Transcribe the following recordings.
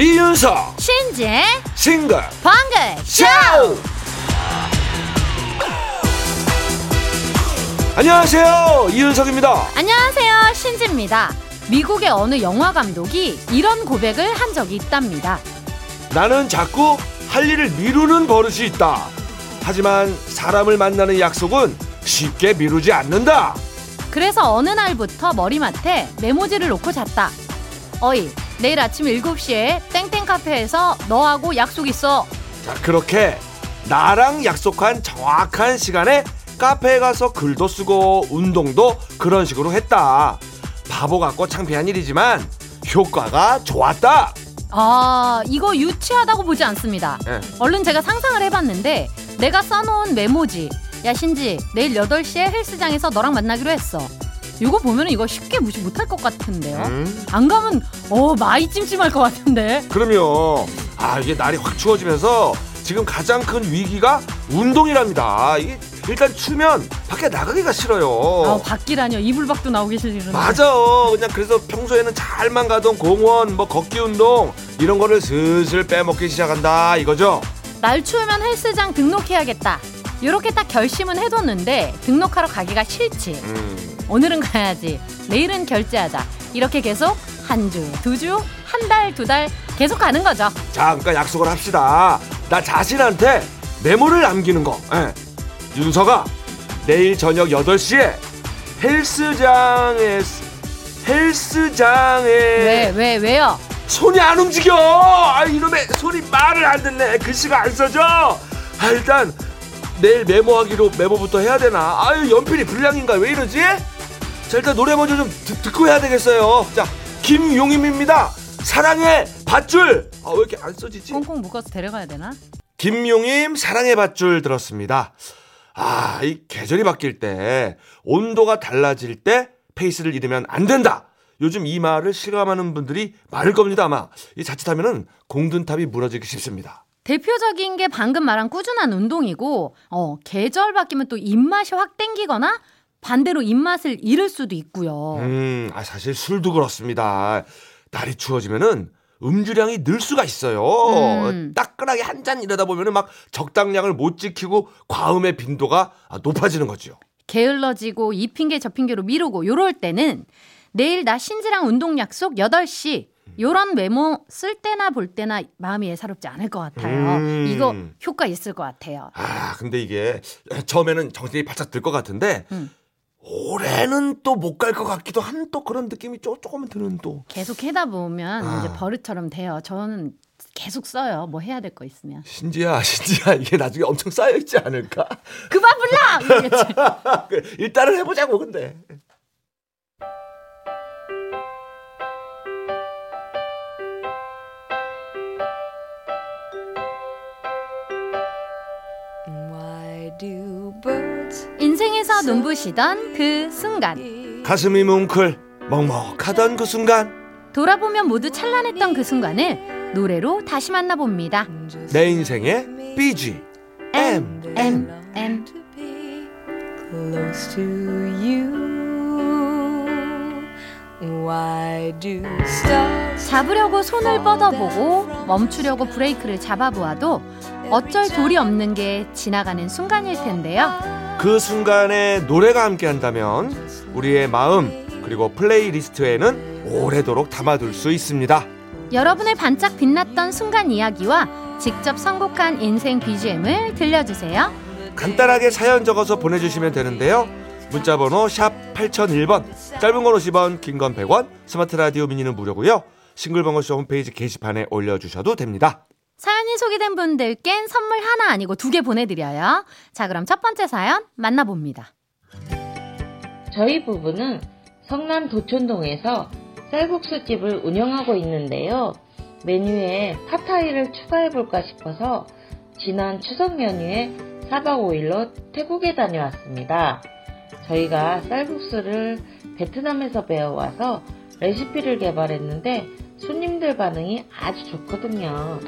이윤석. 신지의 싱글. 방글. 쇼 안녕하세요. 이윤석입니다. 안녕하세요. 신지입니다. 미국의 어느 영화 감독이 이런 고백을 한 적이 있답니다. 나는 자꾸 할 일을 미루는 버릇이 있다. 하지만 사람을 만나는 약속은 쉽게 미루지 않는다. 그래서 어느 날부터 머리맡에 메모지를 놓고 잤다. 어이 내일 아침 7시에 땡땡 카페에서 너하고 약속 있어. 자 그렇게 나랑 약속한 정확한 시간에 카페에 가서 글도 쓰고 운동도 그런 식으로 했다. 바보 같고 창피한 일이지만 효과가 좋았다. 아 이거 유치하다고 보지 않습니다. 예. 얼른 제가 상상을 해봤는데 내가 써놓은 메모지 야 신지 내일 8시에 헬스장에서 너랑 만나기로 했어 이거 보면 이거 쉽게 무시 못할 것 같은데요? 음, 안 가면 어 많이 찜찜할 것 같은데. 그럼요. 아 이게 날이 확 추워지면서 지금 가장 큰 위기가 운동이랍니다. 이게 일단 추면 밖에 나가기가 싫어요. 아 밖이라뇨? 이불 밖도 나오기 싫은데 맞아. 그냥 그래서 평소에는 잘만 가던 공원, 뭐 걷기 운동 이런 거를 슬슬 빼먹기 시작한다 이거죠. 날 추우면 헬스장 등록해야겠다. 이렇게 딱 결심은 해뒀는데 등록하러 가기가 싫지. 음, 오늘은 가야지 내일은 결제하자 이렇게 계속 한 주, 두 주, 한 달, 두 달 계속 가는 거죠 자, 그러니까 약속을 합시다. 나 자신한테 메모를 남기는 거. 예. 윤서가 내일 저녁 8시에 헬스장에 헬스장에 왜 왜 왜, 요 손이 안 움직여. 아 이놈의 손이 말을 안 듣네. 글씨가 안 써져. 아 일단 내일 메모하기로 메모부터 해야 되나? 아유 연필이 불량인가? 왜 이러지? 자 일단 노래 먼저 좀 듣, 듣고 해야 되겠어요. 자 김용임입니다. 사랑의 밧줄. 아 왜 이렇게 안 써지지? 꽁꽁 묶어서 데려가야 되나? 김용임 사랑의 밧줄 들었습니다. 아, 이 계절이 바뀔 때 온도가 달라질 때 페이스를 잃으면 안 된다. 요즘 이 말을 실감하는 분들이 많을 겁니다 아마. 이 자칫하면은 공든탑이 무너지기 쉽습니다. 대표적인 게 방금 말한 꾸준한 운동이고 어 계절 바뀌면 또 입맛이 확 땡기거나 반대로 입맛을 잃을 수도 있고요. 음, 아 사실 술도 그렇습니다. 날이 추워지면은 음주량이 늘 수가 있어요. 음. 따끈하게 한 잔 이러다 보면은 막 적당량을 못 지키고 과음의 빈도가 아, 높아지는 거죠. 게을러지고 이 핑계 저 핑계로 미루고 요럴 때는 내일 나 신지랑 운동 약속 8시 요런 메모 쓸 때나 볼 때나 마음이 예사롭지 않을 것 같아요. 음. 이거 효과 있을 것 같아요. 아, 근데 이게 처음에는 정신이 바짝 들 것 같은데 음. 올해는 또 못 갈 것 같기도 한 또 그런 느낌이 조, 조금은 드는 또. 계속 해다 보면 아. 이제 버릇처럼 돼요. 저는 계속 써요. 뭐 해야 될 거 있으면. 신지야, 신지야, 이게 나중에 엄청 쌓여 있지 않을까? 그만 불러! 이러겠지. 일단은 해보자고, 근데. 눈부시던 그 순간. 가슴이 뭉클, 먹먹하던 그 순간, 돌아보면 모두 찬란했던 그 순간을 노래로 다시 만나봅니다. 내 인생의 BG, M, M, M. close to you? Why do stars 잡으려고 손을 뻗어보고 멈추려고 브레이크를 잡아보아도 어쩔 도리 없는 게 지나가는 순간일 텐데요. 그 순간에 노래가 함께 한다면 우리의 마음, 그리고 플레이리스트에는 오래도록 담아둘 수 있습니다. 여러분의 반짝 빛났던 순간 이야기와 직접 선곡한 인생 BGM을 들려주세요. 간단하게 사연 적어서 보내주시면 되는데요. 문자번호 샵 8001번, 짧은 건 50원, 긴 건 100원, 스마트 라디오 미니는 무료고요. 싱글벙글쇼 홈페이지 게시판에 올려주셔도 됩니다. 사연이 소개된 분들께는 선물 하나 아니고 두 개 보내드려요. 자, 그럼 첫 번째 사연 만나봅니다. 저희 부부는 성남 도촌동에서 쌀국수 집을 운영하고 있는데요. 메뉴에 팟타이를 추가해볼까 싶어서 지난 추석 연휴에 4박 5일로 태국에 다녀왔습니다. 저희가 쌀국수를 베트남에서 배워와서 레시피를 개발했는데 손님들 반응이 아주 좋거든요.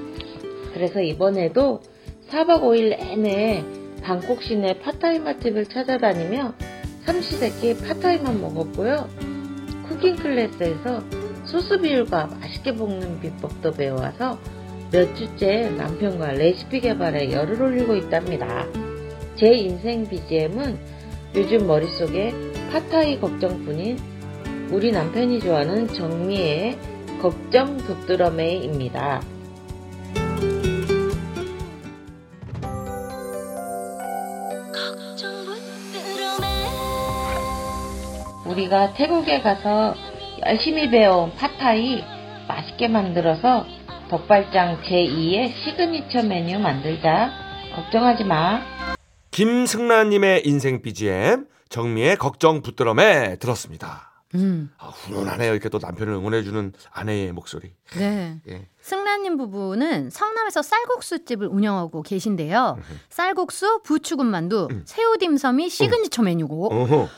그래서 이번에도 4박 5일 내내 방콕 시내 팟타이 맛집을 찾아다니며 삼시세끼 팟타이만 먹었고요. 쿠킹 클래스에서 소스 비율과 맛있게 볶는 비법도 배워와서 몇 주째 남편과 레시피 개발에 열을 올리고 있답니다. 제 인생 BGM은 요즘 머릿속에 파타이 걱정뿐인 우리 남편이 좋아하는 정미의 걱정 돋드러매입니다. 우리가 태국에 가서 열심히 배운 팟타이 맛있게 만들어서 덕발장 제2의 시그니처 메뉴 만들자. 걱정하지 마. 김승란님의 인생 BGM 정미애의 걱정 붙들어매 들었습니다. 음, 아, 훈훈하네요. 이렇게 또 남편을 응원해주는 아내의 목소리. 네. 예. 승란님 부부는 성남에서 쌀국수 집을 운영하고 계신데요. 쌀국수, 부추군만두, 새우딤섬이 시그니처 메뉴고 어허. 와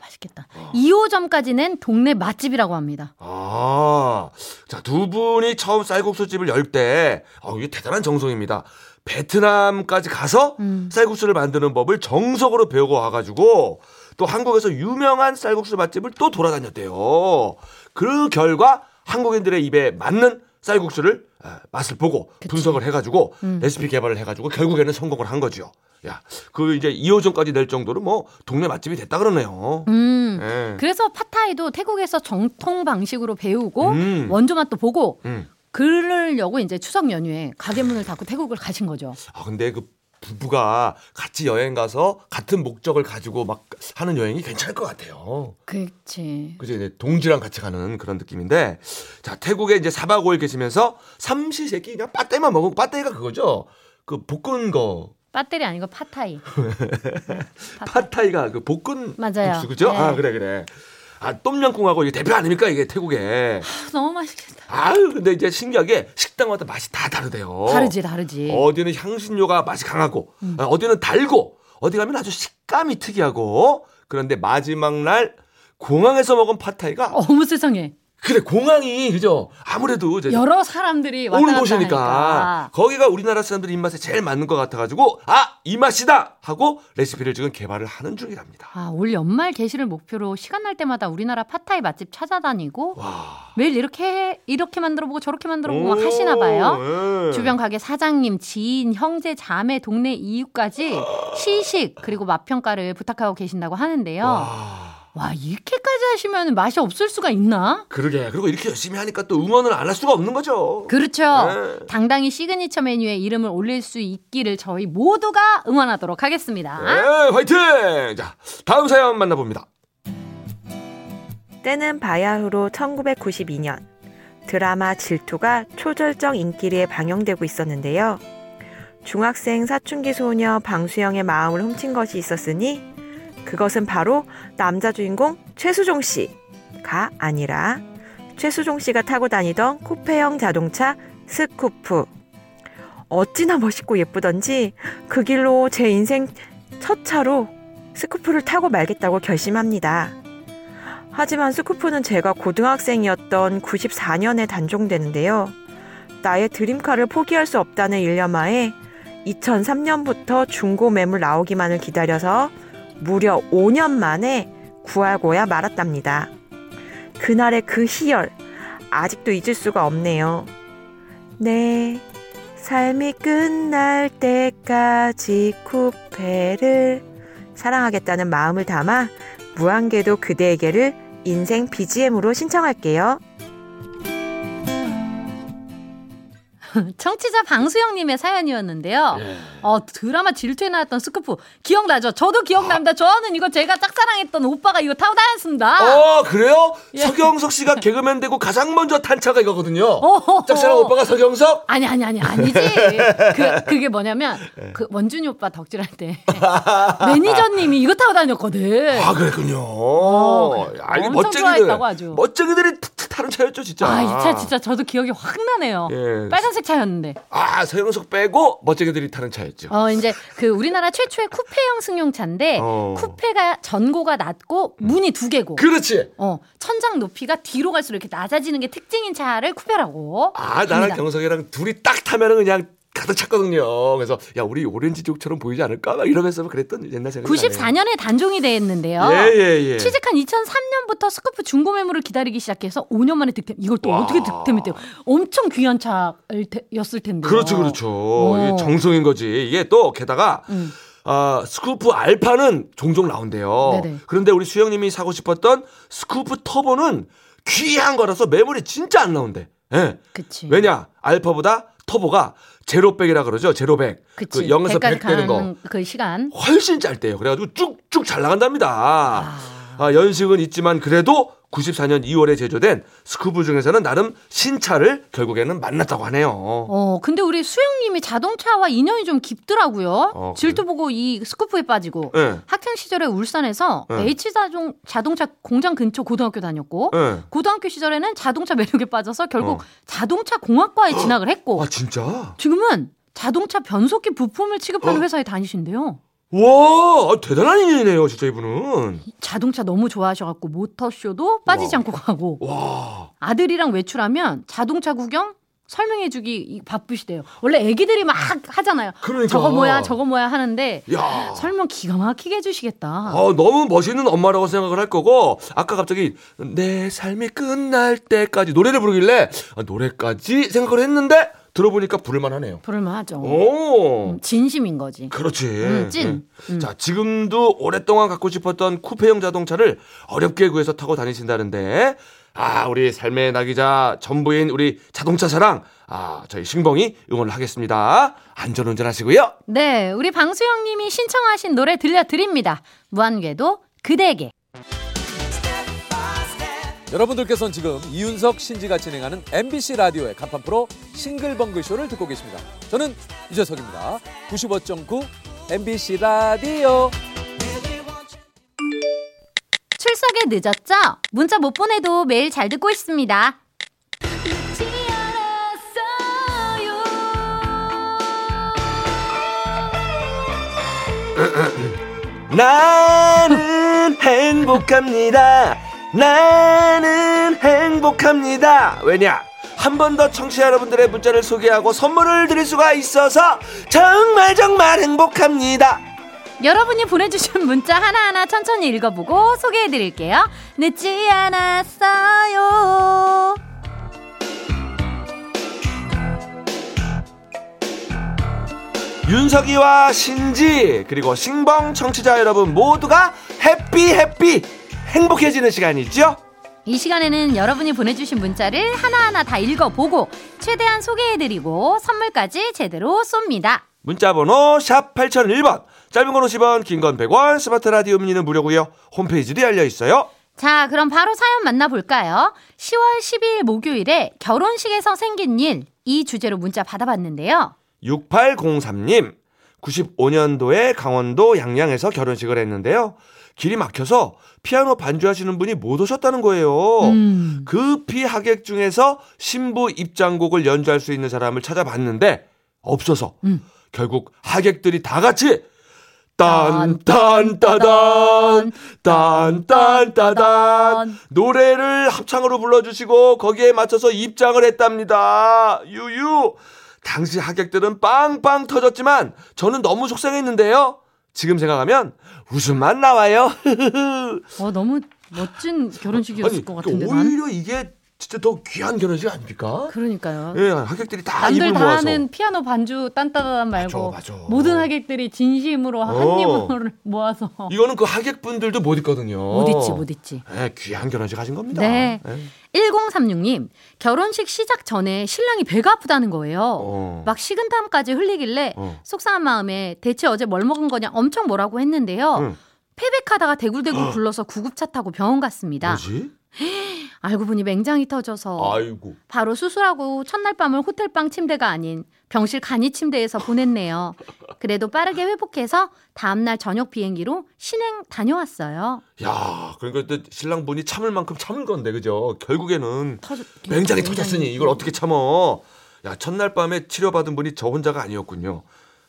맛있겠다. 2호점까지 낸 동네 맛집이라고 합니다. 아, 자, 두 분이 처음 쌀국수 집을 열 때, 어, 이게 대단한 정성입니다. 베트남까지 가서 음. 쌀국수를 만드는 법을 정석으로 배우고 와가지고, 또 한국에서 유명한 쌀국수 맛집을 또 돌아다녔대요. 그 결과 한국인들의 입에 맞는 쌀국수를 아, 맛을 보고 분석을 해가지고 음. 레시피 개발을 해가지고 결국에는 성공을 한 거죠. 야, 그 이제 2호점까지 낼 정도로 뭐 동네 맛집이 됐다 그러네요. 음. 예. 그래서 팟타이도 태국에서 정통 방식으로 배우고 음. 원조 맛도 보고 음. 그러려고 이제 추석 연휴에 가게 문을 닫고 태국을 가신 거죠. 아 근데 그 부부가 같이 여행 가서 같은 목적을 가지고 막 하는 여행이 괜찮을 것 같아요. 그렇지. 그죠? 이제 동지랑 같이 가는 그런 느낌인데, 자 태국에 이제 4박 5일 계시면서 삼시세끼 그냥 빠떼만 먹은 빠떼가 그거죠. 그 볶은 거 배터리 아니고 팟타이. 파타이가 그 볶은 맞아요. 국수 그죠? 네. 아 그래 그래. 아 똠양꿍하고 이게 대표 아닙니까 이게 태국에. 너무 맛있겠다. 아유 근데 이제 신기하게 식당마다 맛이 다 다르대요. 다르지 다르지. 어디는 향신료가 맛이 강하고 아, 어디는 달고 어디 가면 아주 식감이 특이하고 그런데 마지막 날 공항에서 먹은 팟타이가 어머 세상에. 그래 공항이 그죠 아무래도 여러 사람들이 오는 곳이니까 하니까. 거기가 우리나라 사람들 입맛에 제일 맞는 것 같아가지고 아 이 맛이다 하고 레시피를 지금 개발을 하는 중이랍니다. 아, 올 연말 개시를 목표로 시간 날 때마다 우리나라 팟타이 맛집 찾아다니고 와 매일 이렇게 이렇게 만들어 보고 저렇게 만들어 보고 막 하시나 봐요. 예. 주변 가게 사장님, 지인, 형제, 자매, 동네 이웃까지 시식 그리고 맛 평가를 부탁하고 계신다고 하는데요. 와, 와 이렇게까지 하시면 맛이 없을 수가 있나? 그러게 그리고 이렇게 열심히 하니까 또 응원을 안 할 수가 없는 거죠. 그렇죠. 네. 당당히 시그니처 메뉴에 이름을 올릴 수 있기를 저희 모두가 응원하도록 하겠습니다. 네, 화이팅! 자, 다음 사연 만나봅니다. 때는 바야흐로 1992년 드라마 질투가 초절정 인기리에 방영되고 있었는데요. 중학생 사춘기 소녀 방수영의 마음을 훔친 것이 있었으니 그것은 바로 남자 주인공 최수종 씨가 아니라 최수종 씨가 타고 다니던 쿠페형 자동차 스쿠프. 어찌나 멋있고 예쁘던지 그 길로 제 인생 첫 차로 스쿠프를 타고 말겠다고 결심합니다. 하지만 스쿠프는 제가 고등학생이었던 94년에 단종되는데요. 나의 dream car를 포기할 수 없다는 일념하에 2003년부터 중고 매물 나오기만을 기다려서 무려 5년 만에 구하고야 말았답니다. 그날의 그 희열, 아직도 잊을 수가 없네요. 네, 삶이 끝날 때까지 쿠페를 사랑하겠다는 마음을 담아 무한궤도 그대에게를 인생 BGM으로 신청할게요. 청취자 방수영님의 사연이었는데요. 예. 어, 드라마 질투에 나왔던 스쿠프 기억나죠? 저도 기억납니다. 저는 이거 제가 짝사랑했던 오빠가 이거 타고 다녔습니다. 어, 그래요? 예. 서경석 씨가 개그맨 되고 가장 먼저 탄 차가 이거거든요. 어허허. 짝사랑 오빠가 서경석? 아니 아니 아니 아니지. 그 그게 뭐냐면 그 원준이 오빠 덕질할 때 매니저님이 이거 타고 다녔거든. 아, 그랬군요. 그래. 아, 이게 엄청 멋쟁이들. 멋쟁이들이 타는 차였죠, 진짜. 아, 이 차 진짜 저도 기억이 확 나네요. 예. 빨간색 차였는데. 아, 서경석 빼고 멋쟁이들이 타는 차였죠. 어, 이제 그 우리나라 최초의 쿠페형 승용차인데 어. 쿠페가 전고가 낮고 문이 두 개고. 그렇지. 어, 천장 높이가 뒤로 갈수록 이렇게 낮아지는 게 특징인 차를 쿠페라고. 아, 나랑 합니다. 경석이랑 둘이 딱 타면은 그냥 가득 찼거든요. 그래서 야 우리 오렌지족처럼 보이지 않을까? 막 이러면서 그랬던 옛날 생각이 94년에 단종이 됐는데요. 예 예 예. 취직한 2003년부터 스쿠프 중고 매물을 기다리기 시작해서 5년 만에 득템. 이걸 또 와. 어떻게 득템했대요? 엄청 귀한 차였을 텐데. 그렇죠, 그렇죠. 어. 이게 정성인 거지. 이게 또 게다가 음. 아, 스쿠프 알파는 종종 나온대요. 네네. 그런데 우리 수영님이 사고 싶었던 스쿠프 터보는 귀한 거라서 매물이 진짜 안 나온대. 예. 그치. 왜냐? 알파보다 터보가 제로백이라 그러죠. 제로백. 그 0에서 100까지 100 되는 거. 그 시간. 훨씬 짧대요. 그래가지고 쭉쭉 잘 나간답니다. 아. 아, 연식은 있지만 그래도 94년 2월에 제조된 스쿠프 중에서는 나름 신차를 결국에는 만났다고 하네요. 어, 근데 우리 수영님이 자동차와 인연이 좀 깊더라고요. 어, 질투 보고 이 스쿠프에 빠지고. 예. 학창 시절에 울산에서 네. H 자동 자동차 공장 근처 고등학교 다녔고 예. 고등학교 시절에는 자동차 매력에 빠져서 결국 어. 자동차 공학과에 진학을 했고 아, 진짜? 지금은 자동차 변속기 부품을 취급하는 어. 회사에 다니신대요. 와, 아, 대단한 인연이네요, 진짜 이분은. 자동차 너무 좋아하셔갖고 모터쇼도 빠지지 와. 않고 가고 와. 아들이랑 외출하면 자동차 구경 설명해주기 이- 바쁘시대요. 원래 애기들이 막 하잖아요. 그러니까. 저거 뭐야, 저거 뭐야 하는데 야. 설명 기가 막히게 해주시겠다. 아, 너무 멋있는 엄마라고 생각을 할 거고, 아까 갑자기 내 삶이 끝날 때까지 노래를 부르길래, 아, 노래까지 생각을 했는데, 들어보니까 부를만 하네요. 부를만 하죠. 오. 음, 진심인 거지. 그렇지. 음, 찐. 네. 음. 자, 지금도 오랫동안 갖고 싶었던 쿠페형 자동차를 어렵게 구해서 타고 다니신다는데, 아, 우리 삶의 낙이자 전부인 우리 자동차 사랑, 아, 저희 신봉이 응원을 하겠습니다. 안전 운전 하시고요. 네, 우리 방수영님이 신청하신 노래 들려드립니다. 무한궤도 그대에게. 여러분들께서는 지금 이윤석 신지가 진행하는 MBC 라디오의 간판 프로 싱글벙글 쇼를 듣고 계십니다. 저는 유재석입니다. 95.9 MBC 라디오. 출석에 늦었죠? 문자 못 보내도 매일 잘 듣고 있습니다. 나는 행복합니다. 나는 행복합니다. 왜냐? 한 번 더 청취자 여러분들의 문자를 소개하고 선물을 드릴 수가 있어서 정말 정말 행복합니다. 여러분이 보내주신 문자 하나하나 천천히 읽어보고 소개해드릴게요. 늦지 않았어요. 윤석이와 신지 그리고 신봉 청취자 여러분 모두가 해피 해피 행복해지는 시간이죠. 이 시간에는 여러분이 보내주신 문자를 하나하나 다 읽어보고 최대한 소개해드리고 선물까지 제대로 쏩니다. 문자번호 샵 8001번 짧은 건 50원 긴 건 100원 스마트 라디오 미니는 무료고요. 홈페이지도 열려 있어요. 자, 그럼 바로 사연 만나볼까요? 10월 12일 목요일에 결혼식에서 생긴 일, 이 주제로 문자 받아봤는데요. 6803님 95년도에 강원도 양양에서 결혼식을 했는데요. 길이 막혀서 피아노 반주하시는 분이 못 오셨다는 거예요. 음. 급히 하객 중에서 신부 입장곡을 연주할 수 있는 사람을 찾아봤는데 없어서 음. 결국 하객들이 다 같이 딴딴따단 딴딴따단 노래를 합창으로 불러주시고 거기에 맞춰서 입장을 했답니다. 유유. 당시 하객들은 빵빵 터졌지만 저는 너무 속상했는데요. 지금 생각하면 웃음만 나와요. 어, 너무 멋진 결혼식이었을 아니, 것 같은데, 그러니까 난. 오히려 이게 진짜 더 귀한 결혼식 아닙니까? 그러니까요. 예, 하객들이 다 입을 다 모아서. 하는 피아노 반주 딴따단 말고 맞아, 맞아. 모든 하객들이 진심으로 한 어. 입을 모아서 이거는 그 하객분들도 못 있거든요. 못 있지 못 있지. 예, 귀한 결혼식 하신 겁니다. 네. 예. 1036님 결혼식 시작 전에 신랑이 배가 아프다는 거예요. 어. 막 식은땀까지 흘리길래 어. 속상한 마음에 대체 어제 뭘 먹은 거냐 엄청 뭐라고 했는데요. 응. 패백하다가 대굴대굴 굴러서 구급차 타고 병원 갔습니다. 뭐지? 알고 보니 맹장이 터져서 아이고. 바로 수술하고 첫날 밤을 호텔방 침대가 아닌 병실 간이 침대에서 보냈네요. 그래도 빠르게 회복해서 다음날 저녁 비행기로 신행 다녀왔어요. 야, 그러니까 또 신랑분이 참을 만큼 참은 건데, 그죠? 결국에는 터져, 맹장이 터졌으니 이걸 어떻게 참어? 야, 첫날 밤에 치료받은 분이 저 혼자가 아니었군요.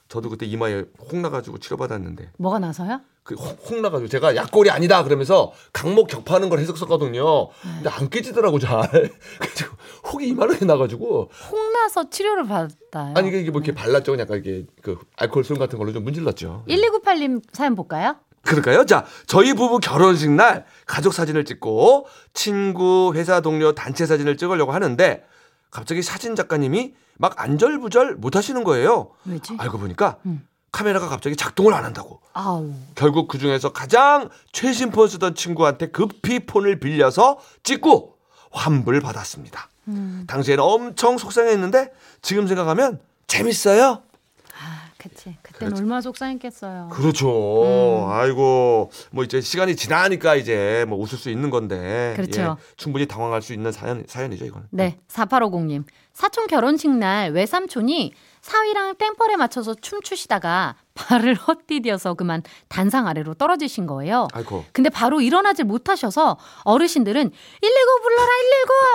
저도 그때 이마에 혹 나가지고 치료받았는데 뭐가 나서요? 그혹 나가지고 제가 약골이 아니다 그러면서 강목 격파하는 걸 했었거든요. 근데 안 깨지더라고 잘. 그래가지고 혹이 이만하게 나가지고 홍나서 치료를 받았다요. 아니 이게 뭐 이렇게 발랐죠. 약간 이게 그 알코올 수용 같은 걸로 좀 문질렀죠. 1998님 사연 볼까요? 그럴까요? 자, 저희 부부 결혼식 날 가족 사진을 찍고 친구, 회사 동료 단체 사진을 찍으려고 하는데 갑자기 사진 작가님이 막 안절부절 못 하시는 거예요. 왜지? 알고 보니까 음. 카메라가 갑자기 작동을 안 한다고. 아우. 결국 그 중에서 가장 최신 폰 쓰던 친구한테 급히 폰을 빌려서 찍고 환불 받았습니다. 음. 당시에는 엄청 속상했는데 지금 생각하면 재밌어요. 아, 그치. 그때는 그렇죠. 얼마나 속상했겠어요. 그렇죠. 음. 아이고 뭐 이제 시간이 지나니까 이제 뭐 웃을 수 있는 건데 그렇죠. 예, 충분히 당황할 수 있는 사연 사연이죠 이거는. 네, 4850님. 사촌 결혼식 날 외삼촌이 사위랑 tempo에 맞춰서 춤추시다가 발을 헛디뎌서 그만 단상 아래로 떨어지신 거예요. 아이고. 근데 바로 일어나질 못하셔서 어르신들은 119 불러라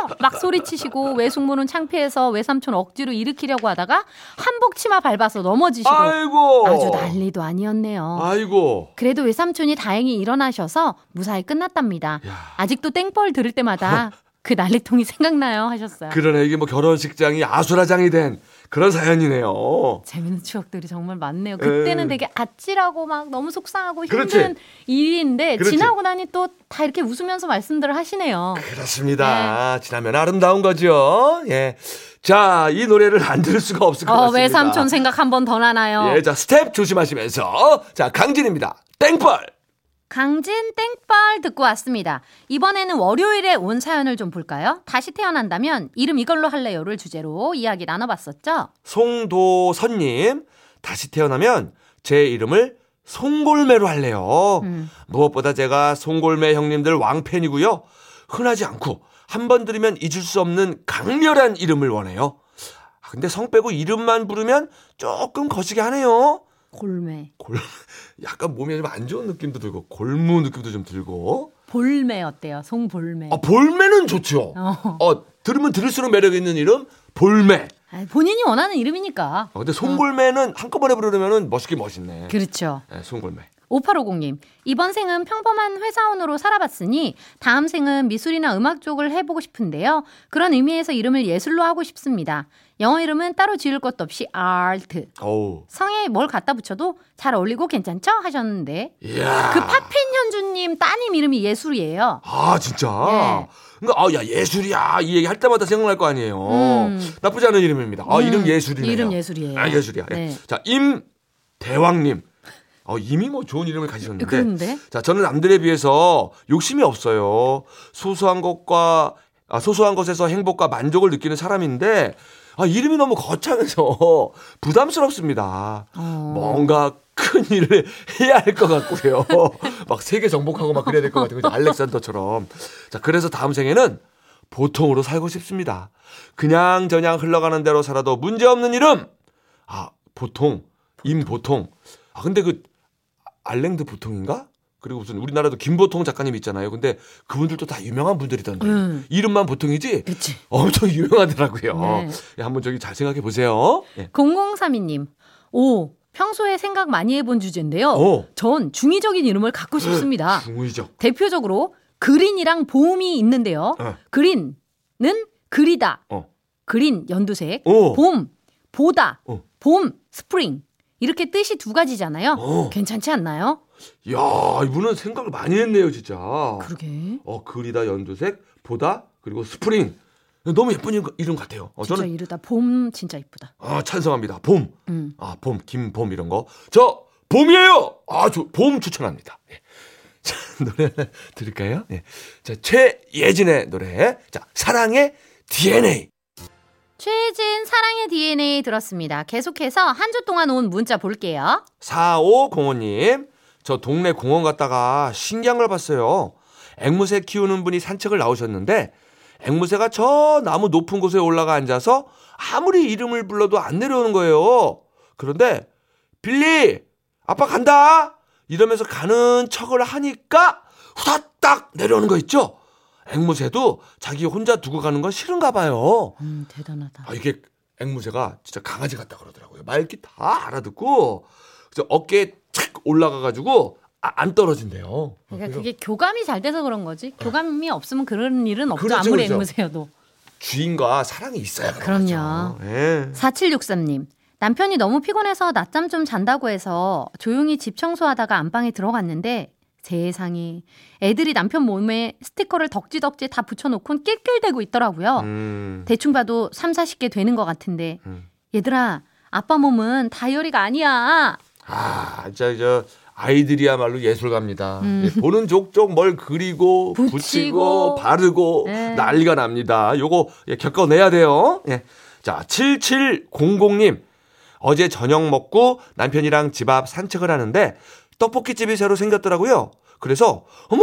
119! 막 소리치시고 외숙모는 창피해서 외삼촌 억지로 일으키려고 하다가 한복 치마 밟아서 넘어지시고 아이고. 아주 난리도 아니었네요. 아이고. 그래도 외삼촌이 다행히 일어나셔서 무사히 끝났답니다. 야. 아직도 땡벌 들을 때마다 그 난리통이 생각나요 하셨어요. 그러네 이게 뭐 결혼식장이 아수라장이 된 그런 사연이네요. 재밌는 추억들이 정말 많네요. 그때는 에. 되게 아찔하고 막 너무 속상하고 힘든 그렇지. 일인데 그렇지. 지나고 나니 또 다 이렇게 웃으면서 말씀들을 하시네요. 그렇습니다. 지나면 아름다운 거죠. 예. 자, 이 노래를 안 들을 수가 없을 것 어, 같습니다. 외삼촌 생각 한 번 더 나나요? 예, 자, 스텝 조심하시면서. 자, 강진입니다. 땡벌. 강진 땡벌 듣고 왔습니다. 이번에는 월요일에 온 사연을 좀 볼까요? 다시 태어난다면 이름 이걸로 할래요를 주제로 이야기 나눠봤었죠. 송도선님, 다시 태어나면 제 이름을 송골매로 할래요. 음. 무엇보다 제가 송골매 형님들 왕팬이고요. 흔하지 않고 한 번 들으면 잊을 수 없는 강렬한 이름을 원해요. 아, 근데 성 빼고 이름만 부르면 조금 거시기 하네요. 골매. 골, 약간 몸에 좀안 좋은 느낌도 들고 골무 느낌도 좀 들고. 볼매 어때요? 송볼매. 아, 볼매는 좋죠. 어. 어, 들으면 들을수록 매력 있는 이름 볼매. 아, 본인이 원하는 이름이니까. 어, 근데 송골매는 한꺼번에 부르면은 멋있긴 멋있네. 그렇죠. 네, 송골매. 5850님, 이번 생은 평범한 회사원으로 살아봤으니 다음 생은 미술이나 음악 쪽을 해보고 싶은데요. 그런 의미에서 이름을 예술로 하고 싶습니다. 영어 이름은 따로 지을 것도 없이 아트. 성에 뭘 갖다 붙여도 잘 어울리고 괜찮죠? 하셨는데 이야. 그 파핀 현주님 따님 이름이 예술이에요. 아, 진짜? 네. 그러니까, 아, 야, 예술이야. 이 얘기 할 때마다 생각날 거 아니에요. 음. 나쁘지 않은 이름입니다. 아, 음, 이름 예술이네요. 이름 예술이에요. 아, 예술이야. 예. 네. 자, 임 대왕님. 어, 이미 뭐 좋은 이름을 가지셨는데. 그런데 자, 저는 남들에 비해서 욕심이 없어요. 소소한 것과, 아, 소소한 것에서 행복과 만족을 느끼는 사람인데, 아, 이름이 너무 거창해서 부담스럽습니다. 어. 뭔가 큰 일을 해야 할 것 같고요. 막 세계 정복하고 막 그래야 될 것 같은 거죠. 알렉산더처럼. 자, 그래서 다음 생에는 보통으로 살고 싶습니다. 그냥 저냥 흘러가는 대로 살아도 문제 없는 이름. 아, 보통, 임보통. 아, 근데 그 알랭드 보통인가? 그리고 무슨 우리나라도 김보통 작가님 있잖아요. 근데 그분들도 다 유명한 분들이던데. 음. 이름만 보통이지? 그치. 엄청 유명하더라고요. 네. 예, 한번 저기 잘 생각해 보세요. 예. 0032님, 오, 평소에 생각 많이 해본 주제인데요. 어. 전 중의적인 이름을 갖고 싶습니다. 중의적. 대표적으로 그린이랑 봄이 있는데요. 어. 그린은 그리다. 어. 그린 연두색. 오. 봄 보다. 어. 봄 스프링. 이렇게 뜻이 두 가지잖아요. 어. 괜찮지 않나요? 야, 이분은 생각을 많이 했네요, 진짜. 그러게. 어, 그리다 연두색, 보다, 그리고 스프링. 너무 예쁜 이름- 같아요. 어, 진짜 저는 이르다. 봄 진짜 이쁘다. 아, 찬성합니다. 봄. 음. 아, 봄, 김봄 이런 거. 저 봄이에요. 아, 저봄 추천합니다. 예. 자, 노래 하나 들을까요? 예. 자, 최예진의 노래. 자, 사랑의 DNA. 최진 사랑의 DNA 들었습니다. 계속해서 한 주 동안 온 문자 볼게요. 4505님, 저 동네 공원 갔다가 신기한 걸 봤어요. 앵무새 키우는 분이 산책을 나오셨는데, 앵무새가 저 나무 높은 곳에 올라가 앉아서 아무리 이름을 불러도 안 내려오는 거예요. 그런데, 빌리! 아빠 간다! 이러면서 가는 척을 하니까 후다닥 내려오는 거 있죠? 앵무새도 자기 혼자 두고 가는 건 싫은가 봐요. 음, 대단하다. 아, 이게 앵무새가 진짜 강아지 같다 그러더라고요. 말귀 다 알아듣고 그래서 어깨에 착 올라가가지고 아, 안 떨어진대요. 그러니까 그게 교감이 잘 돼서 그런 거지. 교감이 없으면 그런 일은 없죠. 그렇죠, 아무리 그렇죠. 앵무새여도. 주인과 사랑이 있어야 그럼요. 거죠. 예. 4763님. 남편이 너무 피곤해서 낮잠 좀 잔다고 해서 조용히 집 청소하다가 안방에 들어갔는데 세상에 애들이 남편 몸에 스티커를 덕지덕지 다 붙여놓곤 낄낄대고 있더라고요. 음. 대충 봐도 3, 40개 되는 것 같은데 음. 얘들아 아빠 몸은 다이어리가 아니야. 아, 진짜 저 아이들이야말로 예술가입니다. 음. 예, 보는 족족 뭘 그리고 붙이고. 붙이고, 바르고 네. 난리가 납니다. 요거 예, 겪어내야 돼요. 예. 자, 7700님. 어제 저녁 먹고 남편이랑 집 앞 산책을 하는데 떡볶이집이 새로 생겼더라고요. 그래서 어머!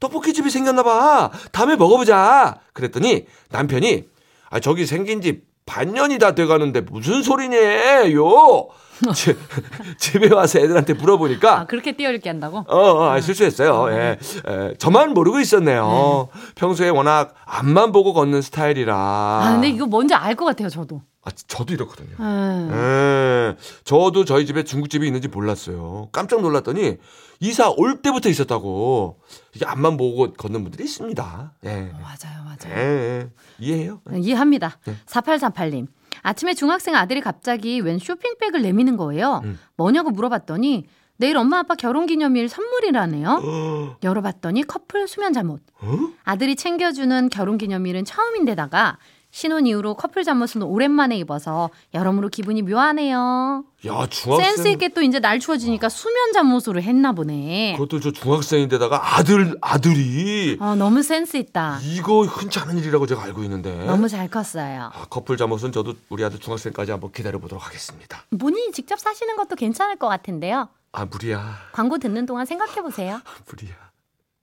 떡볶이집이 생겼나 봐. 다음에 먹어보자. 그랬더니 남편이 아 저기 생긴 지 반년이 다 돼가는데 무슨 소리냐요? 지- 집에 와서 애들한테 물어보니까 아 그렇게 띄어읽기 한다고? 어, 어 아, 실수했어요. 예. 에, 저만 모르고 있었네요. 평소에 워낙 앞만 보고 걷는 스타일이라. 아 근데 이거 뭔지 알 것 같아요 저도. 아, 저도 이렇거든요. 음. 예. 저도 저희 집에 중국집이 있는지 몰랐어요. 깜짝 놀랐더니 이사 올 때부터 있었다고. 이게 앞만 보고 걷는 분들이 있습니다. 예. 맞아요 맞아요. 예, 예. 이해해요? 네, 이해합니다. 네. 4848님. 아침에 중학생 아들이 갑자기 웬 쇼핑백을 내미는 거예요. 음. 뭐냐고 물어봤더니 내일 엄마 아빠 결혼 기념일 선물이라네요. 열어봤더니 커플 수면 잠옷. 어? 아들이 챙겨주는 결혼 기념일은 처음인데다가 신혼 이후로 커플 잠옷은 오랜만에 입어서 여러모로 기분이 묘하네요. 야, 중학생. 센스 있게 또 이제 날 추워지니까 수면 잠옷으로 했나 보네. 그것도 저 중학생인데다가 아들, 아들이. 어, 너무 센스 있다. 이거 흔치 않은 일이라고 제가 알고 있는데. 너무 잘 컸어요. 아, 커플 잠옷은 저도 우리 아들 중학생까지 한번 기다려 보도록 하겠습니다. 본인이 직접 사시는 것도 괜찮을 것 같은데요. 아, 무리야. 광고 듣는 동안 생각해 보세요. 무리야.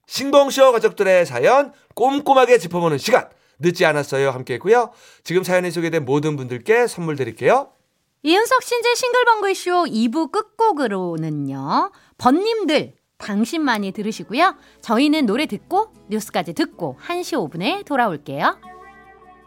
신봉쇼 가족들의 사연 꼼꼼하게 짚어보는 시간. 늦지 않았어요. 함께 했고요. 지금 사연이 소개된 모든 분들께 선물 드릴게요. 이윤석 신재 싱글벙글쇼 2부 끝곡으로는요. 번님들 당신만이 들으시고요. 저희는 노래 듣고 뉴스까지 듣고 1시 5분에 돌아올게요.